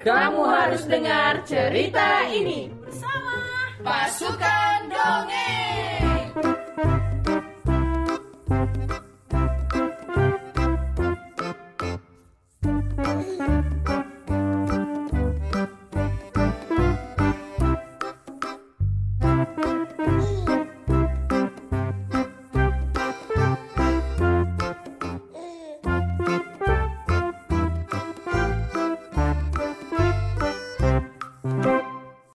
Kamu harus dengar cerita ini bersama Pasukan Dongeng.